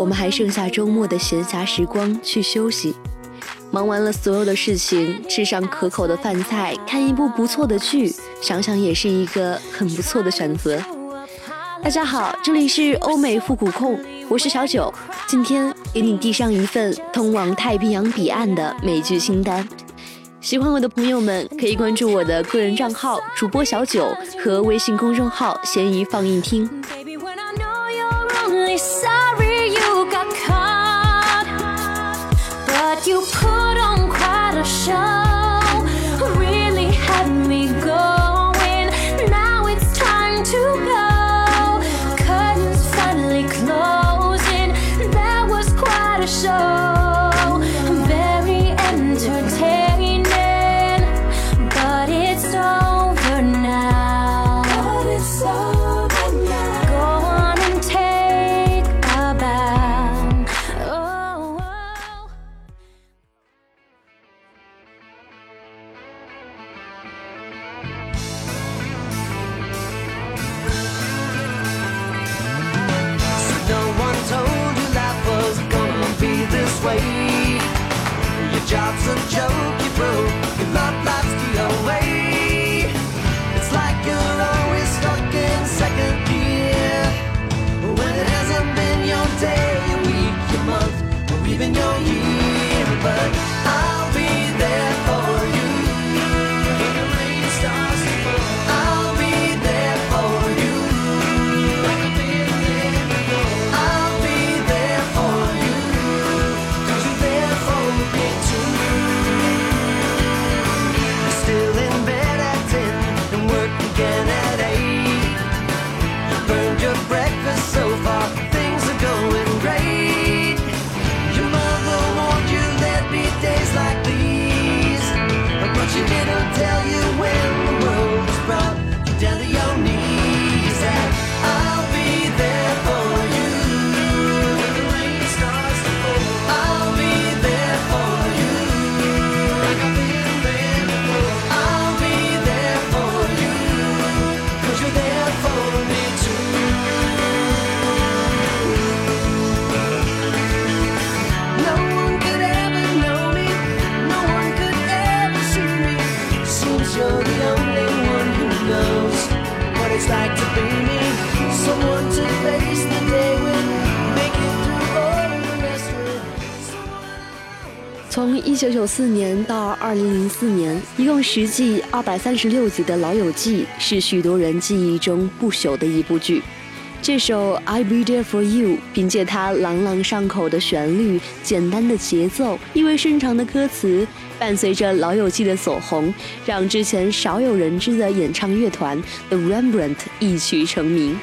我们还剩下周末的闲暇时光去休息，忙完了所有的事情，吃上可口的饭菜，看一部不错的剧，想想也是一个很不错的选择。大家好，这里是欧美复古控，我是小九，今天给你递上一份通往太平洋彼岸的美剧清单。喜欢我的朋友们可以关注我的个人账号主播小九和微信公众号闲鱼放映厅。四年到二零零四年，一共十季二百三十六集的《老友记》是许多人记忆中不朽的一部剧。这首《I'll Be There for You》凭借它朗朗上口的旋律、简单的节奏、意味深长的歌词，伴随着《老友记》的走红，让之前少有人知的演唱乐团 The Rembrandt 一曲成名。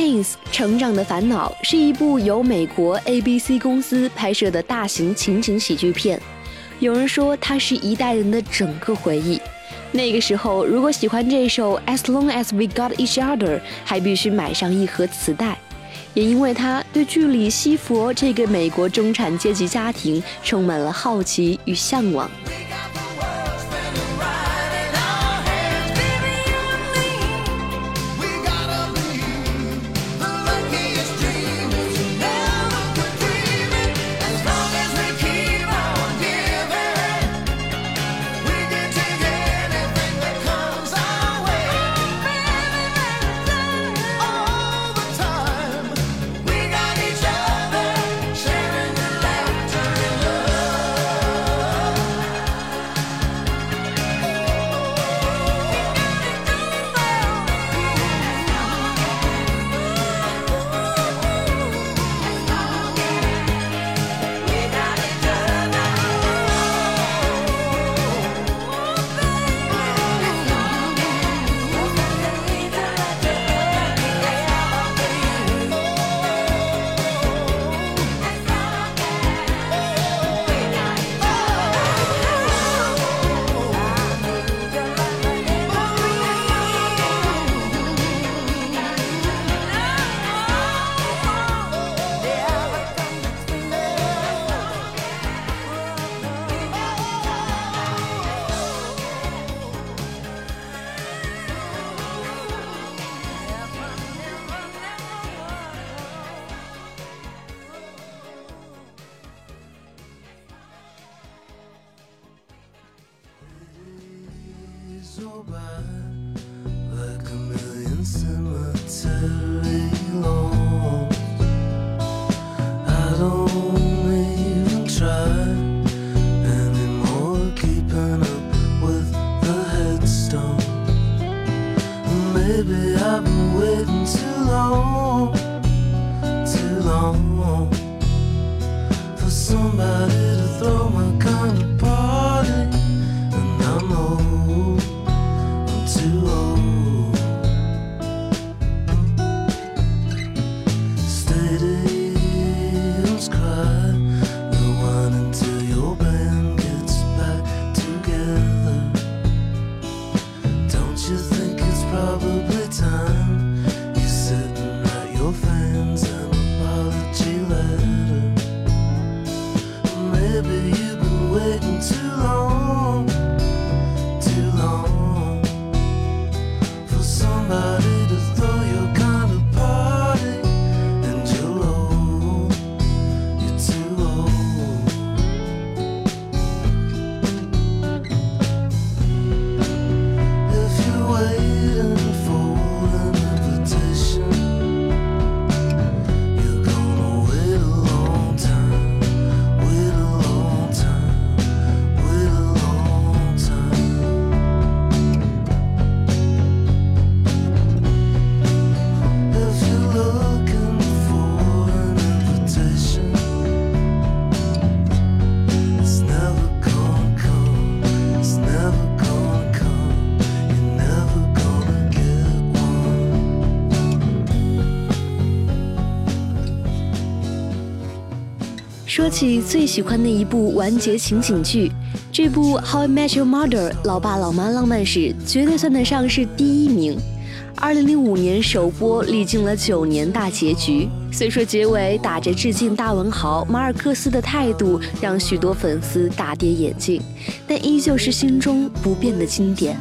Pains》成长的烦恼是一部由美国 ABC 公司拍摄的大型情景喜剧片。有人说它是一代人的整个回忆。那个时候，如果喜欢这首《As Long As We Got Each Other》，还必须买上一盒磁带。也因为他对剧里西佛这个美国中产阶级家庭充满了好奇与向往。so like a million cemeteries. 说起最喜欢的一部完结情景剧，这部《How I Met Your Mother》老爸老妈浪漫史绝对算得上是第一名。二零零五年首播，历经了九年大结局。虽说结尾打着致敬大文豪马尔克斯的态度，让许多粉丝大跌眼镜，但依旧是心中不变的经典。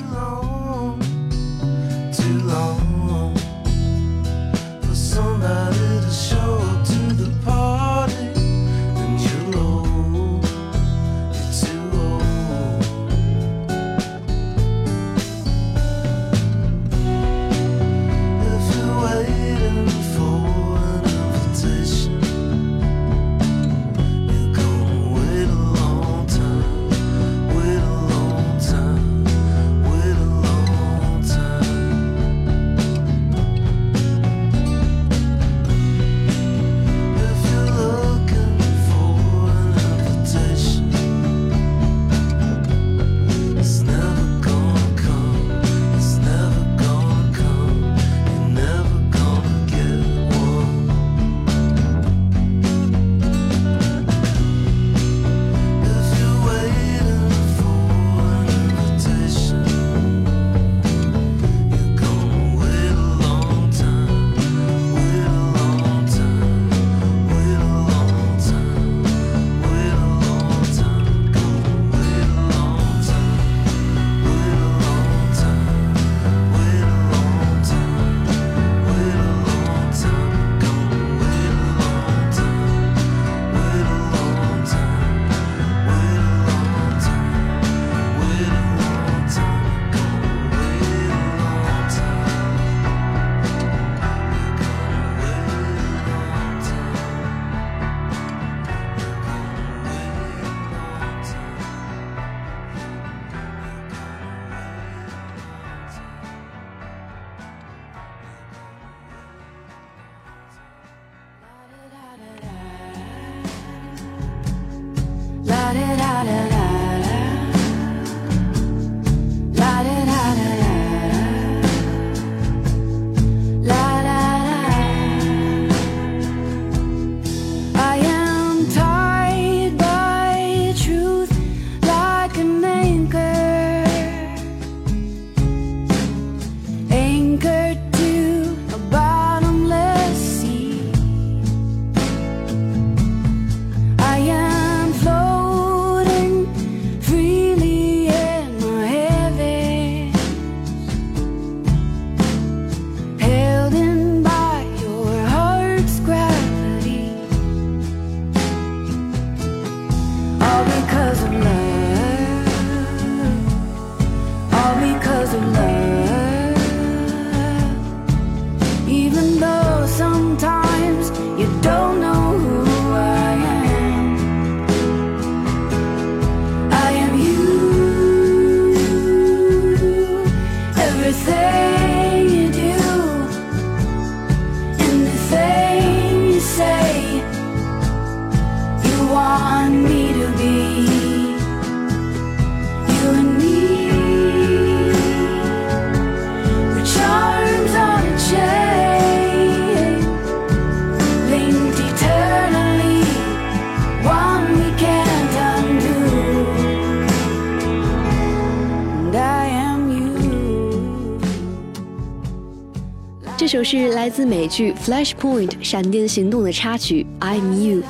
首是来自美剧《Flashpoint》闪电行动的插曲《I'm You》。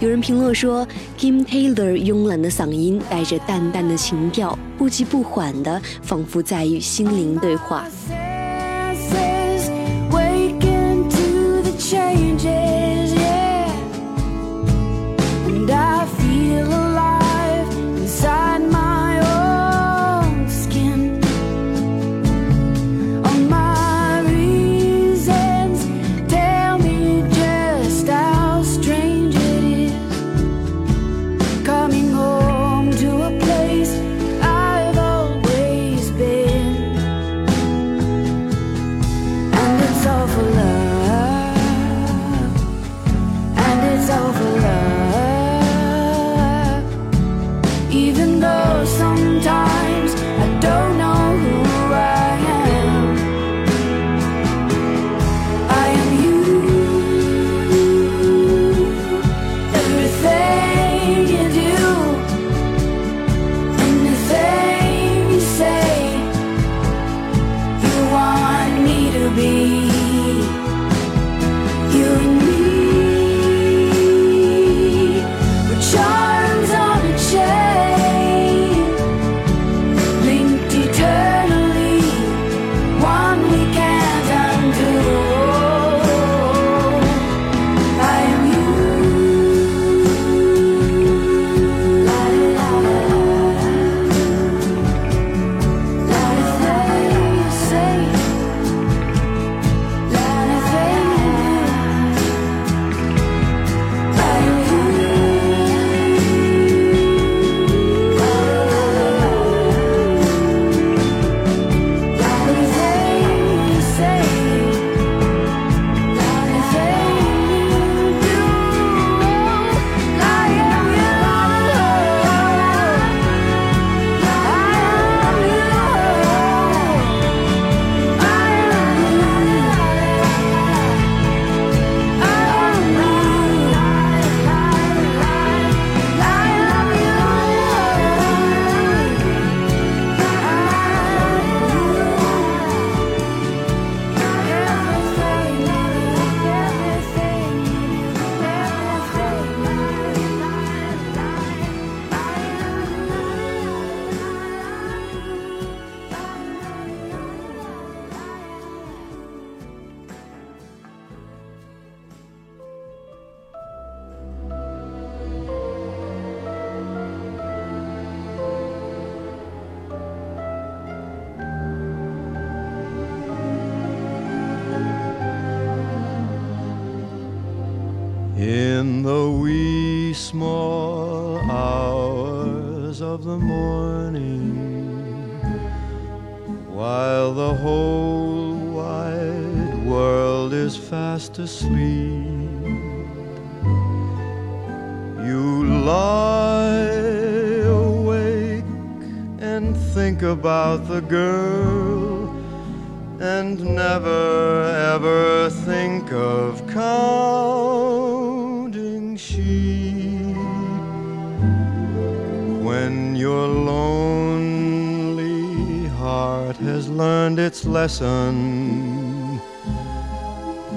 有人评论说，Kim Taylor 慵懒的嗓音带着淡淡的情调，不急不缓的，仿佛在与心灵对话。About the girl and never ever think of counting sheep. When your lonely heart has learned its lesson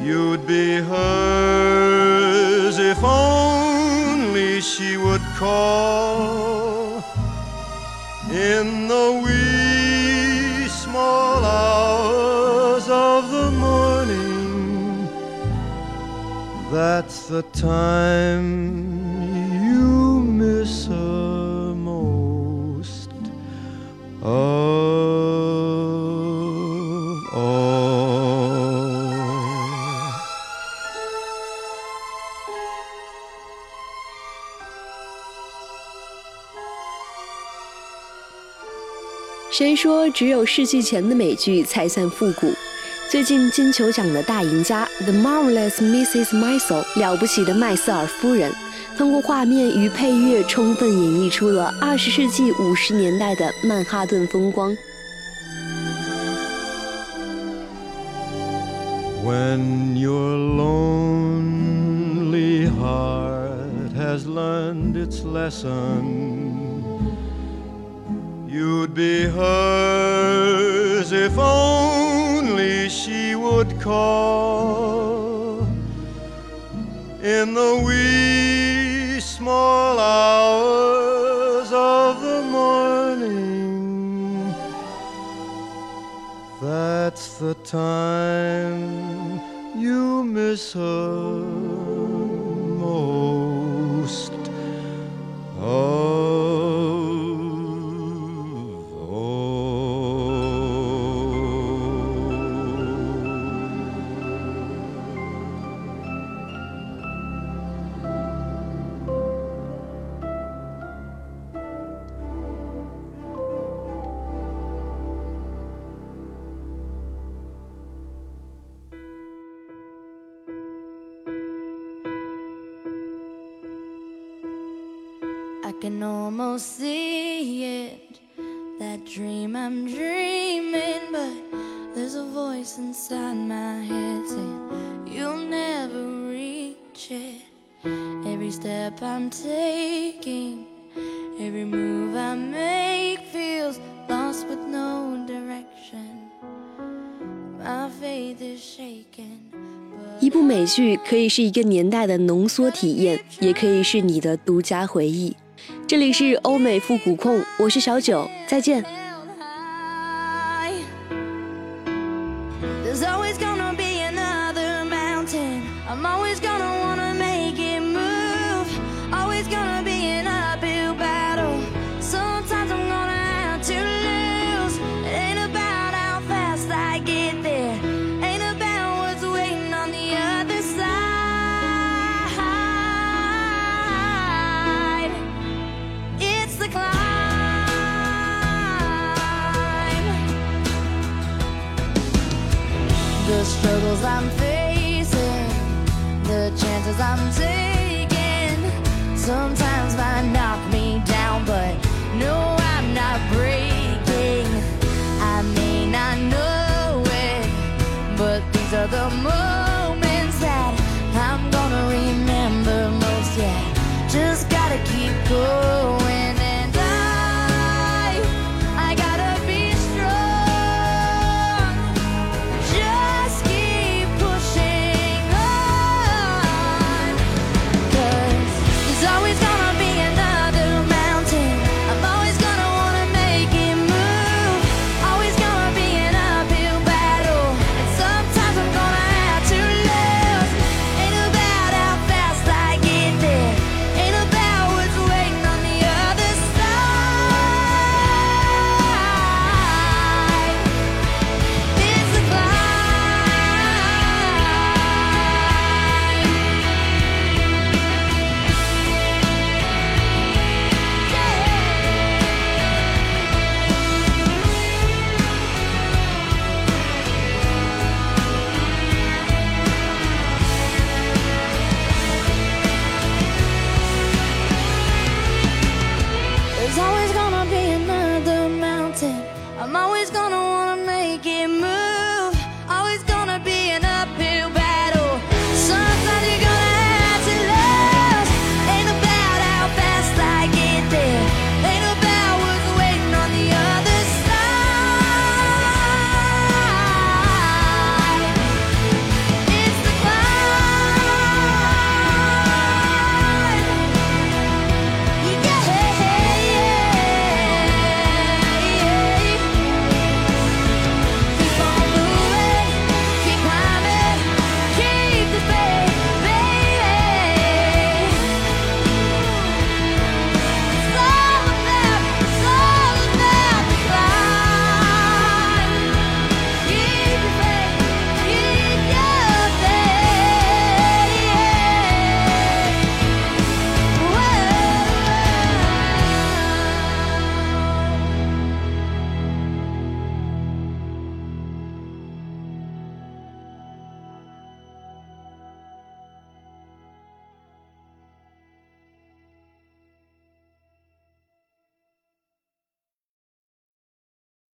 you'd be hers if only she would call in the wee That's the time you miss her most of all. 谁说只有世纪前的美剧才算复古？最近金球奖的大赢家《The Marvelous Mrs. Maisel》了不起的麦瑟尔夫人，通过画面与配乐充分演绎出了二十世纪五十年代的曼哈顿风光。When your lonely heart has learned its lesson, you'd be hers if only in the wee small hours of the morning. That's the time you miss her I can almost see it, that dream I'm dreaming, but there's a voice inside my head saying you'll never reach it. Every step I'm taking, every move I make feels lost with no direction. My faith is shaken. 一部美剧可以是一个年代的浓缩体验，也可以是你的独家回忆。这里是欧美复古控，我是小九，再见。